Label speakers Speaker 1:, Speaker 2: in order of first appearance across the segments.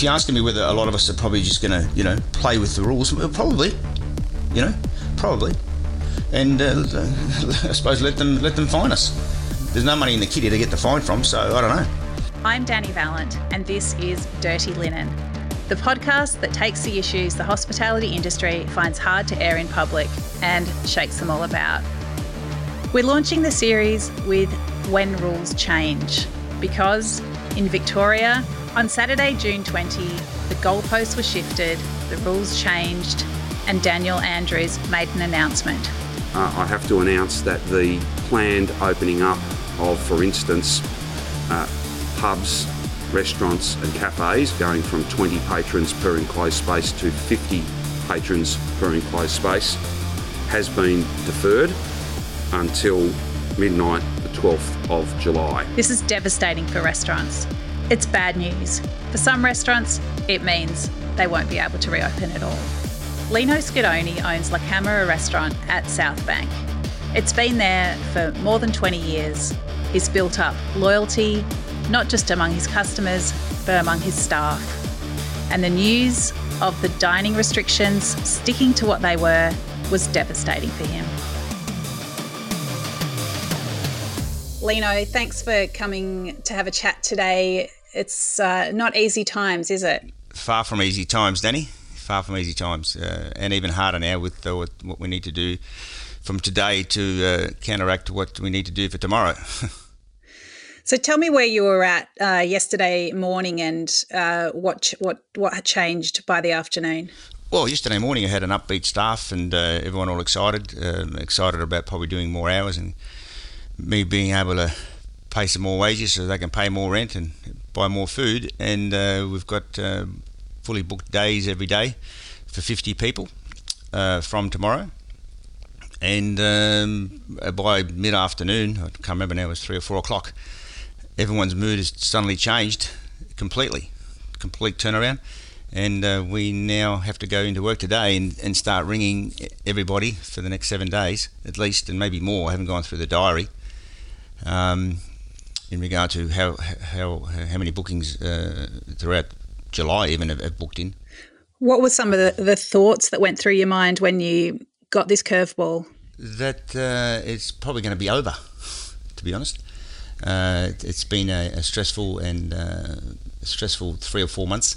Speaker 1: if you're asking me whether a lot of us are probably just going to, you know, play with the rules, well, probably, you know, probably, and uh, I suppose let them let them fine us. There's no money in the kitty to get the fine from, so I don't know.
Speaker 2: I'm Dani Valent, and this is Dirty Linen, the podcast that takes the issues the hospitality industry finds hard to air in public and shakes them all about. We're launching the series with When Rules Change because in Victoria, on Saturday, June 20, the goalposts were shifted, the rules changed, and Daniel Andrews made an announcement.
Speaker 3: Uh, I have to announce that the planned opening up of, for instance, uh, pubs, restaurants, and cafes going from 20 patrons per enclosed space to 50 patrons per enclosed space has been deferred until midnight, the 12th of July.
Speaker 2: This is devastating for restaurants. It's bad news. For some restaurants, it means they won't be able to reopen at all. Lino Scudoni owns La Camera restaurant at South Bank. It's been there for more than 20 years. He's built up loyalty, not just among his customers, but among his staff. And the news of the dining restrictions sticking to what they were was devastating for him. Lino, thanks for coming to have a chat today. It's uh, not easy times, is it?
Speaker 1: Far from easy times, Dani. Far from easy times, uh, and even harder now with uh, what, what, we need to do from today to uh, counteract what we need to do for tomorrow.
Speaker 2: so tell me where you were at uh, yesterday morning and uh, what what what had changed by the afternoon.
Speaker 1: Well, yesterday morning I had an upbeat staff and everyone all excited, um, excited about probably doing more hours and me being able to pay some more wages so they can pay more rent and buy more food. And uh, we've got uh, fully booked days every day for 50 people uh, from tomorrow. And um, by mid afternoon, I can't remember now, it was three or four o'clock, everyone's mood has suddenly changed completely, complete turnaround. And uh, we now have to go into work today and, and start ringing everybody for the next seven days at least, and maybe more. I haven't gone through the diary um, in regard to how how how many bookings uh, throughout July even have, have, booked in.
Speaker 2: What were some of the, the thoughts that went through your mind when you got this curveball?
Speaker 1: That uh, it's probably going to be over. To be honest, uh, it's been a, a stressful and uh, stressful three or four months.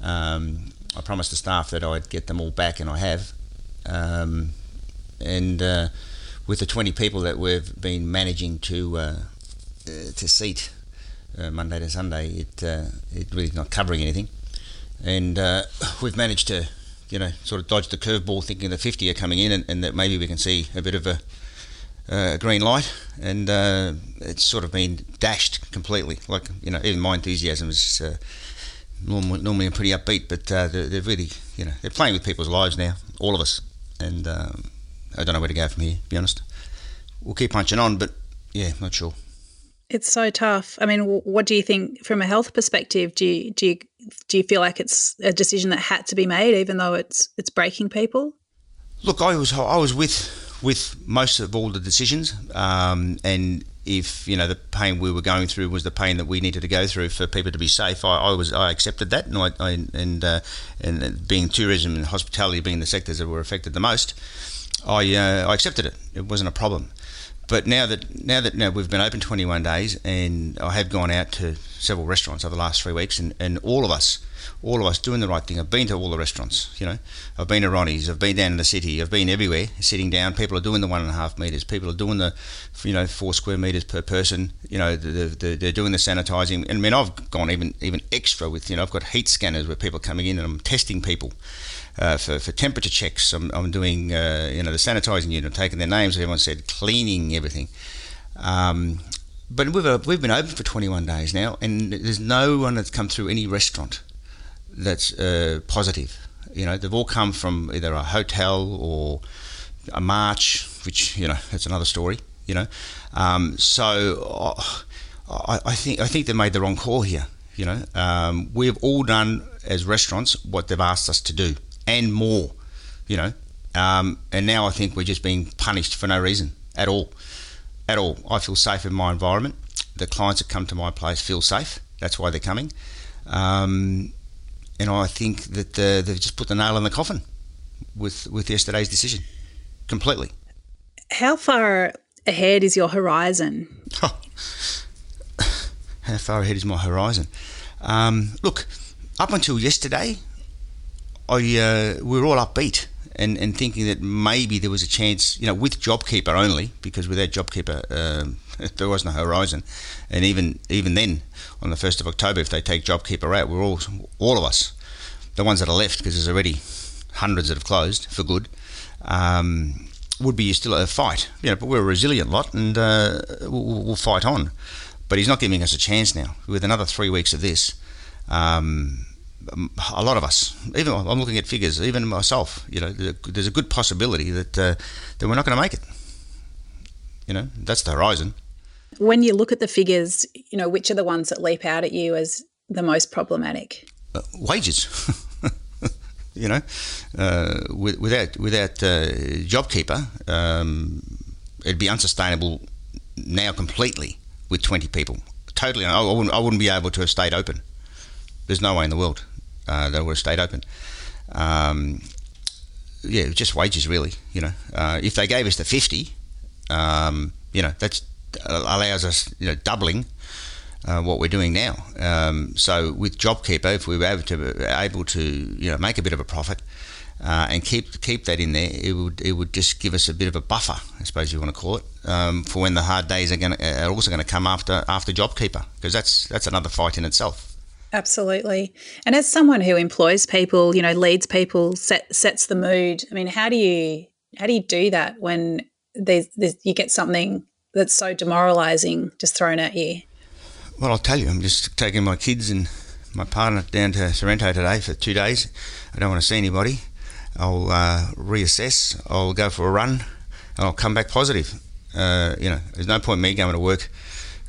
Speaker 1: Um, I promised the staff that I'd get them all back, and I have. Um, and uh, with the 20 people that we've been managing to uh, uh, to seat uh, Monday to Sunday, it uh, it really not covering anything, and uh, we've managed to you know sort of dodge the curveball, thinking the 50 are coming in, and, and that maybe we can see a bit of a uh, green light, and it's sort of been dashed completely. Like you know, even my enthusiasm is normally, normally pretty upbeat, but they're, they're, really you know they're playing with people's lives now, all of us, and um, I don't know where to go from here. To be honest, we'll keep punching on, but yeah, not sure.
Speaker 2: It's so tough. I mean, what do you think from a health perspective? Do you do you do you feel like it's a decision that had to be made, even though it's it's breaking people?
Speaker 1: Look, I was I was with with most of all the decisions, um, and if you know the pain we were going through was the pain that we needed to go through for people to be safe, I, I was I accepted that, and I, I and uh, and being tourism and hospitality being the sectors that were affected the most, I uh, I accepted it. It wasn't a problem. But now that now that now we've been open 21 days, and I have gone out to several restaurants over the last three weeks, and, and all of us, all of us doing the right thing. I've been to all the restaurants, you know. I've been to Ronnie's, I've been down in the city, I've been everywhere, sitting down. People are doing the one and a half meters. People are doing the, you know, four square meters per person. You know, they're, they're doing the sanitizing. And I mean, I've gone even even extra with, you know, I've got heat scanners where people are coming in and I'm testing people uh, for, for temperature checks. I'm, I'm doing, uh, you know, the sanitising unit, I'm taking their names, everyone said cleaning everything. Um, but we've, uh, we've been open for 21 days now, and there's no one that's come through any restaurant that's uh, positive. You know, they've all come from either a hotel or a march, which you know that's another story. You know, um, so I, I, think I think they made the wrong call here. You know, um, we've all done as restaurants what they've asked us to do and more, you know. Um, and now I think we're just being punished for no reason at all. At all. I feel safe in my environment. The clients that come to my place feel safe. That's why they're coming. Um, and I think that uh, they've just put the nail in the coffin with with yesterday's decision completely.
Speaker 2: How far ahead is your horizon?
Speaker 1: Oh. How far ahead is my horizon? Um, look, up until yesterday, I uh, we were all upbeat and, and thinking that maybe there was a chance, you know, with JobKeeper only, because without JobKeeper um, there was no horizon, and even even then, on the first of October, if they take JobKeeper out, we're all all of us, the ones that are left, because there's already hundreds that have closed for good. Um, would be still a fight, you know, but we're a resilient lot and uh, we'll, we'll, fight on. But he's not giving us a chance now. With another three weeks of this, um, a lot of us, even I'm looking at figures, even myself, you know, there's a good possibility that uh, that we're not going to make it. You know, that's the horizon.
Speaker 2: When you look at the figures, you know, which are the ones that leap out at you as the most problematic?
Speaker 1: Uh, wages. you know, uh, without without uh, JobKeeper, um, it'd be unsustainable now completely with 20 people. Totally, I wouldn't, I wouldn't be able to have stayed open. There's no way in the world uh, that would have stayed open. Um, yeah, just wages really. You know, uh, if they gave us the 50, um, you know, that allows us, you know, doubling uh, what we're doing now. Um, so with JobKeeper, if we were able to able to you know make a bit of a profit uh, and keep keep that in there, it would it would just give us a bit of a buffer, I suppose you want to call it, um, for when the hard days are going are also going to come after after JobKeeper because that's that's another fight in itself.
Speaker 2: Absolutely. And as someone who employs people, you know, leads people, set, sets the mood. I mean, how do you how do you do that when there's, there's, you get something that's so demoralizing just thrown at you?
Speaker 1: Well, I'll tell you, I'm just taking my kids and my partner down to Sorrento today for two days. I don't want to see anybody. I'll uh, reassess. I'll go for a run, and I'll come back positive. Uh, you know, there's no point in me going to work,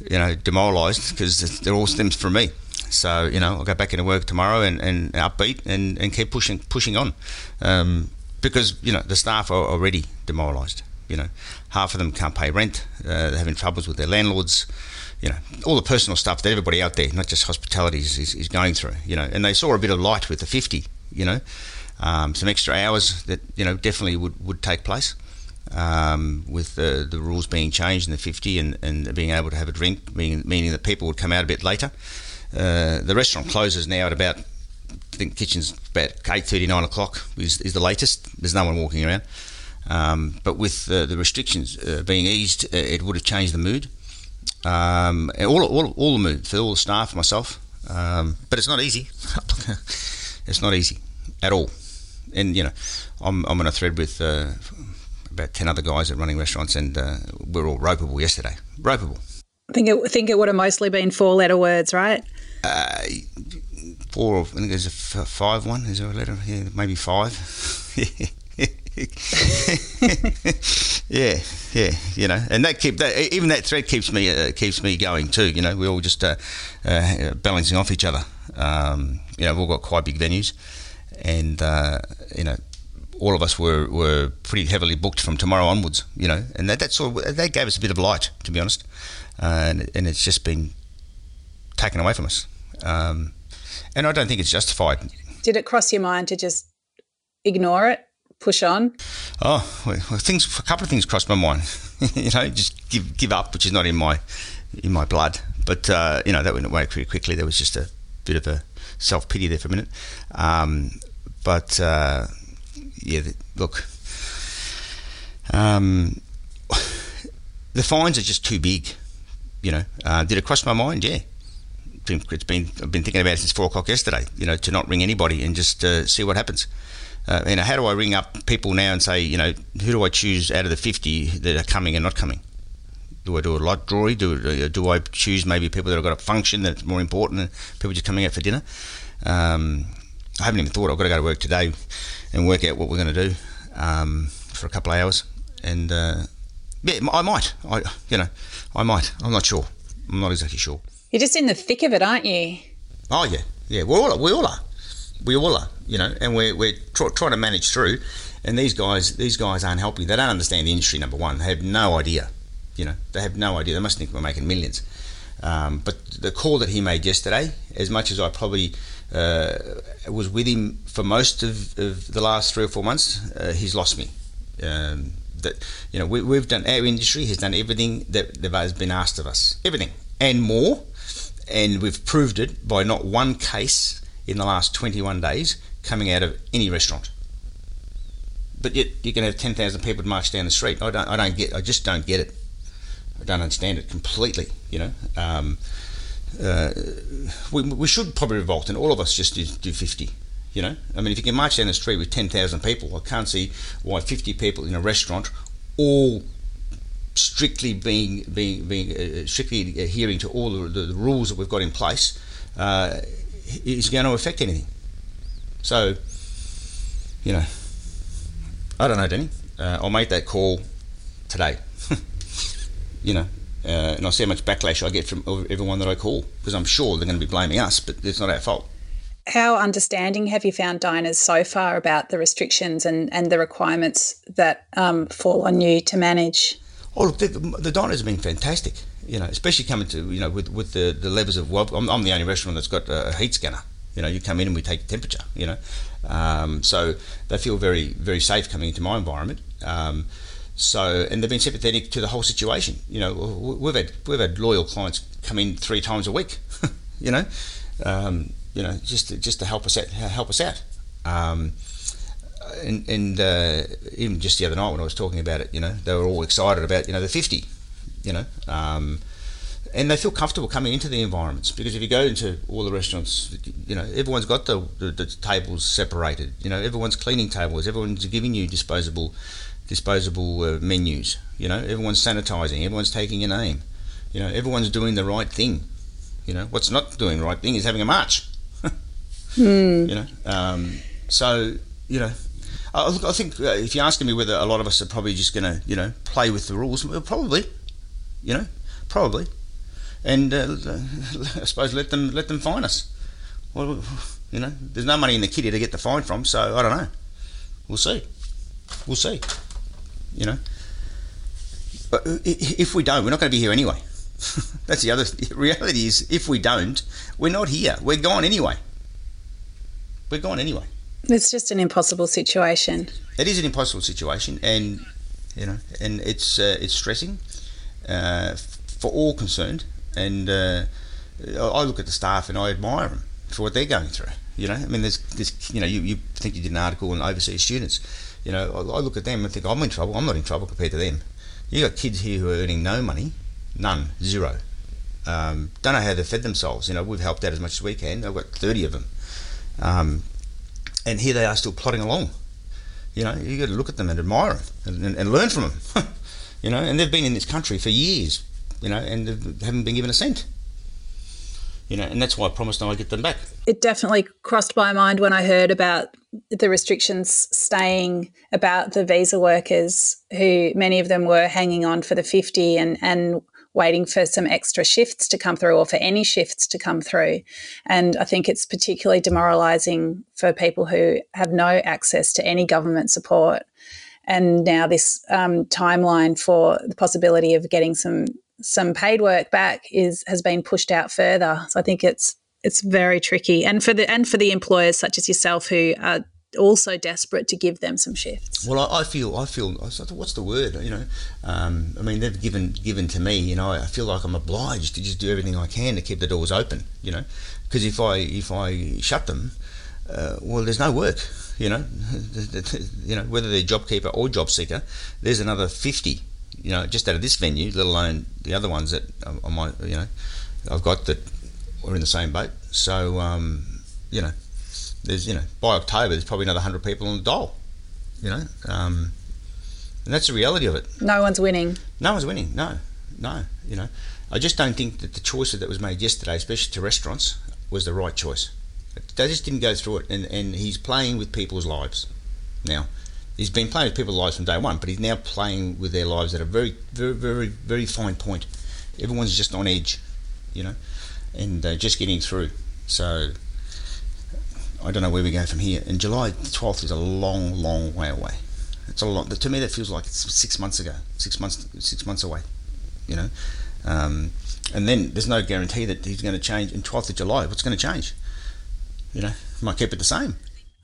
Speaker 1: you know, demoralised because they're all stems from me. So you know, I'll go back into work tomorrow and, and upbeat and, and keep pushing pushing on, um, because you know the staff are already demoralised. You know, half of them can't pay rent. Uh, they're having troubles with their landlords you know, all the personal stuff that everybody out there, not just hospitality, is, is, going through, you know, and they saw a bit of light with the 50, you know, um, some extra hours that, you know, definitely would, would take place um, with the, the rules being changed in the 50 and, and being able to have a drink, meaning, meaning that people would come out a bit later. Uh, the restaurant closes now at about, I think kitchen's about eight thirty nine o'clock is, is the latest. There's no one walking around. Um, but with uh, the restrictions uh, being eased, uh, it would have changed the mood um, all, all, all the mood for all the staff, myself. Um, but it's not easy. it's not easy at all. And you know, I'm, I'm on a thread with uh, about ten other guys are running restaurants, and we're all ropeable yesterday. Ropeable.
Speaker 2: I think it think it would have mostly been four letter words, right?
Speaker 1: Uh, four. I think there's a five one. Is there a letter? Yeah, maybe five. yeah, yeah, you know, and that keep that even that thread keeps me uh, keeps me going too. You know, we're all just uh, uh, balancing off each other. Um, you know, we've all got quite big venues, and uh, you know, all of us were, were pretty heavily booked from tomorrow onwards. You know, and that that sort of, that gave us a bit of light, to be honest, and, and it's just been taken away from us. Um, and I don't think it's justified.
Speaker 2: Did it cross your mind to just ignore it push on?
Speaker 1: Oh, well, things. A couple of things crossed my mind. you know, just give give up, which is not in my in my blood. But uh, you know, that went away pretty quickly. There was just a bit of a self pity there for a minute. Um, but uh, yeah, look, um, the fines are just too big. You know, uh, did it cross my mind? Yeah. It's been I've been thinking about it since four o'clock yesterday. You know, to not ring anybody and just uh, see what happens uh, you know, how do I ring up people now and say, you know, who do I choose out of the 50 that are coming and not coming? Do I do a lot draw? Do, do I choose maybe people that have got a function that's more important than people just coming out for dinner? Um, I haven't even thought. I've got to go to work today and work out what we're going to do um, for a couple of hours. And uh, yeah, I might. I, you know, I might. I'm not sure. I'm not exactly sure.
Speaker 2: You're just in the thick of it, aren't you?
Speaker 1: Oh yeah, yeah. We all we all are we all are, you know, and we're, we're tr- trying to manage through. And these guys, these guys aren't helping. They don't understand the industry. Number one, they have no idea. You know, they have no idea. They must think we're making millions. Um, but the call that he made yesterday, as much as I probably uh, was with him for most of, of, the last three or four months, uh, he's lost me. Um, that you know, we, have done our industry has done everything that, that has been asked of us, everything and more, and we've proved it by not one case in the last 21 days coming out of any restaurant. But yet you can have 10,000 people march down the street. I don't, I don't get, I just don't get it. I don't understand it completely. You know, um, uh, we, we should probably revolt, and all of us just do, do 50. You know, I mean, if you can march down the street with 10,000 people, I can't see why 50 people in a restaurant all strictly being being being uh, strictly adhering to all the, the, rules that we've got in place uh, is going to affect anything. So, you know, I don't know, Denny. Uh, I'll make that call today. you know, uh, and I'll see how much backlash I get from everyone that I call because I'm sure they're going to be blaming us, but it's not our fault.
Speaker 2: How understanding have you found diners so far about the restrictions and, and the requirements that um, fall on you to manage?
Speaker 1: Oh, look, the, the diners have been fantastic. You know, especially coming to you know with with the, the levels of well, I'm, I'm the only restaurant that's got a heat scanner. You know, you come in and we take the temperature. You know, um, so they feel very very safe coming into my environment. Um, so and they've been sympathetic to the whole situation. You know, we've had we've had loyal clients come in three times a week. you know, um, you know, just to, just to help us out, help us out. And, and uh, even just the other night when I was talking about it, you know, they were all excited about you know the 50, you know, um, and they feel comfortable coming into the environments because if you go into all the restaurants, you know, everyone's got the, the, the tables separated. You know, everyone's cleaning tables, everyone's giving you disposable disposable uh, menus. You know, everyone's sanitizing, everyone's taking your name. You know, everyone's doing the right thing. You know, what's not doing the right thing is having a march.
Speaker 2: mm.
Speaker 1: You know, um, so you know, I, I think uh, if you're asking me whether a lot of us are probably just going to, you know, play with the rules, well, probably, you know, probably, and uh, I suppose let them let them fine us. Well, you know, there's no money in the kitty to get the fine from, so I don't know. We'll see. We'll see. You know, but if we don't, we're not going to be here anyway. That's the other reality is if we don't, we're not here. We're gone anyway. We're gone anyway.
Speaker 2: It's just an impossible situation.
Speaker 1: It is an impossible situation, and you know, and it's uh, it's stressing uh, for all concerned. And uh, I look at the staff and I admire them for what they're going through. You know, I mean, there's, there's you know, you, you think you did an article on overseas students. You know, I, I look at them and think I'm in trouble. I'm not in trouble compared to them. You got kids here who are earning no money, none, zero. Um, don't know how they fed themselves. You know, we've helped out as much as we can. I've got 30 of them. Um, and here they are still plodding along. You know, you got to look at them and admire them and, and, and learn from them. you know, and they've been in this country for years. You know, and they haven't been given a cent. You know, and that's why I promised them I'd get them back.
Speaker 2: It definitely crossed my mind when I heard about the restrictions staying about the visa workers who many of them were hanging on for the 50 and, and waiting for some extra shifts to come through or for any shifts to come through. And I think it's particularly demoralising for people who have no access to any government support. And now this um, timeline for the possibility of getting some some paid work back is has been pushed out further. So I think it's it's very tricky, and for the and for the employers such as yourself who are also desperate to give them some shifts.
Speaker 1: Well, I, I feel, I feel, what's the word? You know, um, I mean, they've given given to me. You know, I feel like I'm obliged to just do everything I can to keep the doors open. You know, because if I if I shut them, uh, well, there's no work. You know, you know whether they're JobKeeper or job seeker, there's another fifty. You know, just out of this venue, let alone the other ones that I might, you know, I've got that are in the same boat. So, um, you know, there's you know by October there's probably another hundred people on the dole. You know, um, and that's the reality of it.
Speaker 2: No one's winning.
Speaker 1: No one's winning. No, no. You know, I just don't think that the choice that was made yesterday, especially to restaurants, was the right choice. They just didn't go through it, and, and he's playing with people's lives now. He's been playing with people's lives from day one, but he's now playing with their lives at a very, very, very, very fine point. Everyone's just on edge, you know, and uh, just getting through. So I don't know where we go from here. And July 12th is a long, long way away. It's a lot. To me, that feels like it's six months ago, six months, six months away. You know, um, and then there's no guarantee that he's going to change in 12th of July. What's going to change? You know, might keep it the same.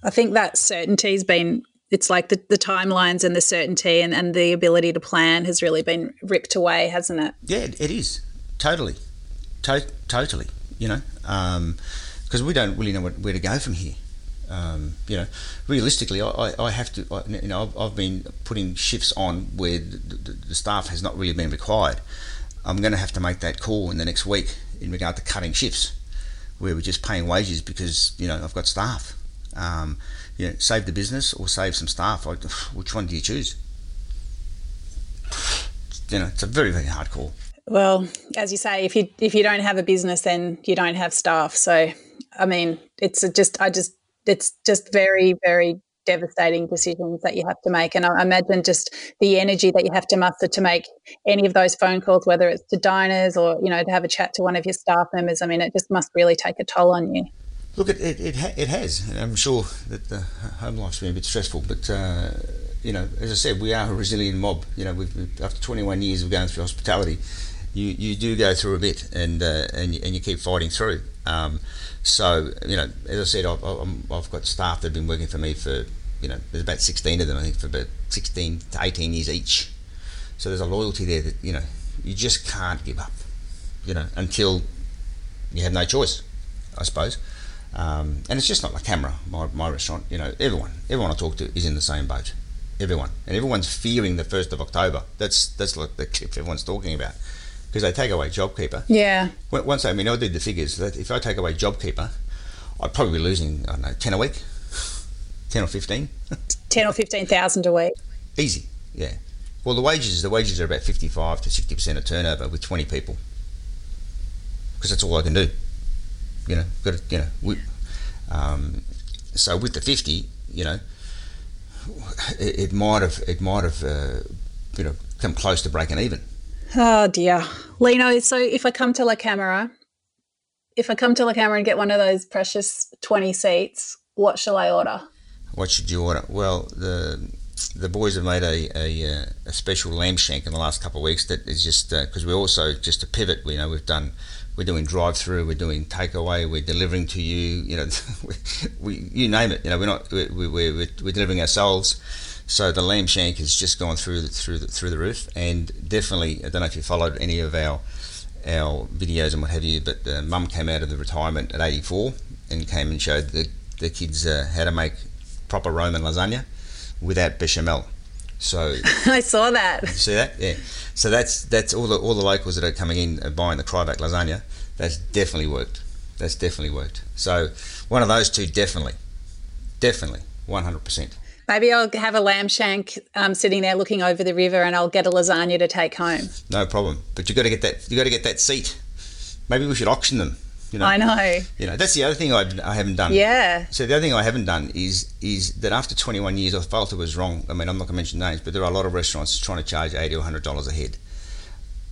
Speaker 2: I think that certainty's been it's like the, the timelines and the certainty and, and the ability to plan has really been ripped away, hasn't it?
Speaker 1: Yeah, it, is. Totally. To- totally. You know, because we don't really know what, where to go from here. Um, you know, realistically, I, I have to, I, you know, I've, I've, been putting shifts on where the, the, the, staff has not really been required. I'm going to have to make that call in the next week in regard to cutting shifts, where we're just paying wages because, you know, I've got staff. Um, you know, save the business or save some staff. Which one do you choose? You know, it's a very, very hard call.
Speaker 2: Well, as you say, if you if you don't have a business, then you don't have staff. So, I mean, it's just I just it's just very, very devastating decisions that you have to make. And I imagine just the energy that you have to muster to make any of those phone calls, whether it's to diners or, you know, to have a chat to one of your staff members. I mean, it just must really take a toll on you.
Speaker 1: Look, it it, it, it has. I'm sure that the home life's been a bit stressful, but uh, you know, as I said, we are a resilient mob. You know, after 21 years of going through hospitality, you, you do go through a bit, and uh, and and you keep fighting through. Um, so you know, as I said, I've, I've got staff that have been working for me for you know, there's about 16 of them, I think, for about 16 to 18 years each. So there's a loyalty there that you know you just can't give up. You know, until you have no choice, I suppose. Um, and it's just not La Camera, my, my restaurant. You know, everyone, everyone I talk to is in the same boat. Everyone, and everyone's fearing the first of October. That's that's like the clip everyone's talking about because they take away JobKeeper.
Speaker 2: Yeah.
Speaker 1: Once I mean, I did the figures that if I take away JobKeeper, I'd probably be losing I don't know ten a week, ten or fifteen.
Speaker 2: ten or fifteen thousand a week.
Speaker 1: Easy, yeah. Well, the wages the wages are about fifty-five to sixty percent of turnover with twenty people, because that's all I can do you know, got to, you know, we, um, so with the 50, you know, it, it might have, it might have, uh, you know, come close to breaking even.
Speaker 2: Oh dear. Lino, so if I come to La Camera, if I come to La Camera and get one of those precious 20 seats, what shall I order?
Speaker 1: What should you order? Well, the the boys have made a, a, uh, a special lamb shank in the last couple of weeks that is just because uh, we're also just a pivot. You know, we've done we're doing drive through, we're doing takeaway, we're delivering to you. You know, we, we, you name it. You know, we're not we, we, we're, we're delivering ourselves. So the lamb shank has just gone through the, through the, through the roof, and definitely I don't know if you followed any of our our videos and what have you, but uh, Mum came out of the retirement at 84 and came and showed the the kids uh, how to make proper Roman lasagna without bechamel. So
Speaker 2: I saw that.
Speaker 1: see that? Yeah. So that's that's all the all the locals that are coming in and buying the Cryovac lasagna. That's definitely worked. That's definitely worked. So one of those two definitely, definitely, one hundred percent.
Speaker 2: Maybe I'll have a lamb shank um, sitting there looking over the river, and I'll get a lasagna to take home.
Speaker 1: No problem. But you got to get that. You got to get that seat. Maybe we should auction them. You know,
Speaker 2: I know.
Speaker 1: You know, that's the other thing I, I haven't done.
Speaker 2: Yeah.
Speaker 1: So the other thing I haven't done is is that after 21 years, I felt it was wrong. I mean, I'm not going to mention names, but there are a lot of restaurants trying to charge 80 or 100 dollars a head.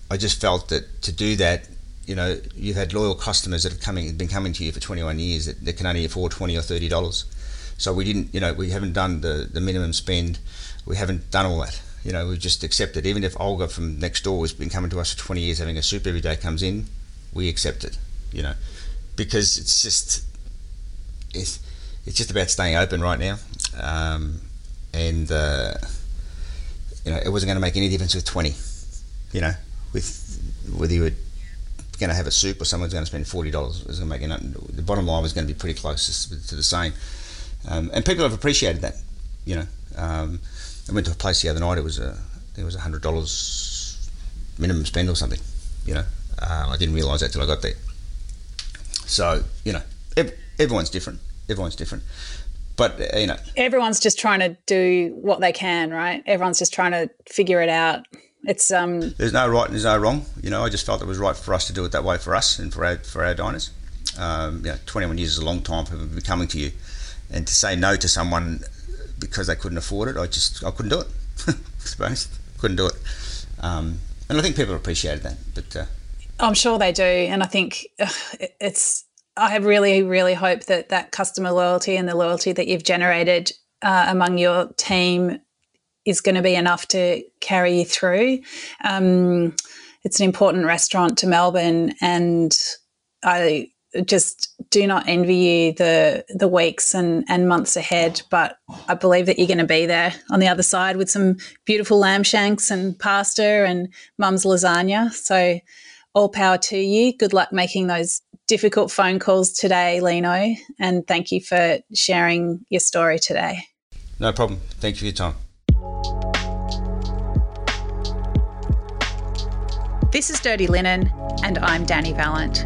Speaker 1: I just felt that to do that, you know, you've had loyal customers that have coming been coming to you for 21 years that, that can only afford 20 or 30 dollars. So we didn't, you know, we haven't done the, the minimum spend. We haven't done all that. You know, we've just accepted. Even if Olga from next door has been coming to us for 20 years, having a soup every day comes in, we accept it. You know because it's just it's it's just about staying open right now, um, and uh, you know it wasn't going to make any difference with twenty. You know, with whether you were going to have a soup or someone's going to spend forty dollars, it was going to make the bottom line was going to be pretty close to the same, um, and people have appreciated that. You know, um, I went to a place the other night. It was a it was a hundred dollars minimum spend or something. You know, uh, I didn't realise that till I got there. So you know, everyone's different. Everyone's different. But uh, you know,
Speaker 2: everyone's just trying to do what they can, right? Everyone's just trying to figure it out. It's um.
Speaker 1: There's no right and there's no wrong. You know, I just felt it was right for us to do it that way for us and for our for our diners. Um, you know, 21 years is a long time for them to be coming to you, and to say no to someone because they couldn't afford it, I just I couldn't do it. I suppose couldn't do it. Um, and I think people appreciated that. But uh,
Speaker 2: I'm sure they do, and I think it's. I really, really hope that that customer loyalty and the loyalty that you've generated uh, among your team is going to be enough to carry you through. Um, it's an important restaurant to Melbourne, and I just do not envy you the the weeks and, and months ahead. But I believe that you're going to be there on the other side with some beautiful lamb shanks and pasta and mum's lasagna. So all power to you. Good luck making those difficult phone calls today, Lino, and thank you for sharing your story today.
Speaker 1: No problem. Thank you for your time.
Speaker 2: This is Dirty Linen, and I'm Dani Valent.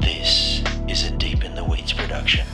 Speaker 4: This is a Deep in the Weeds production.